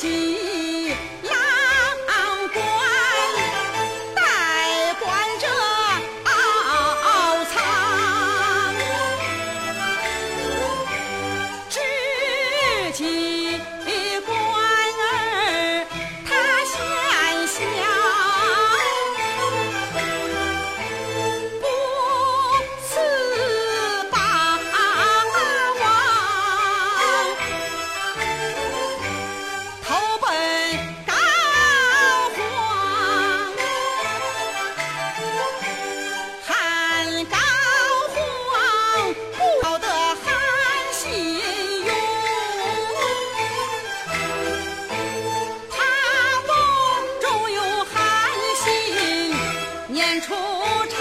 to 不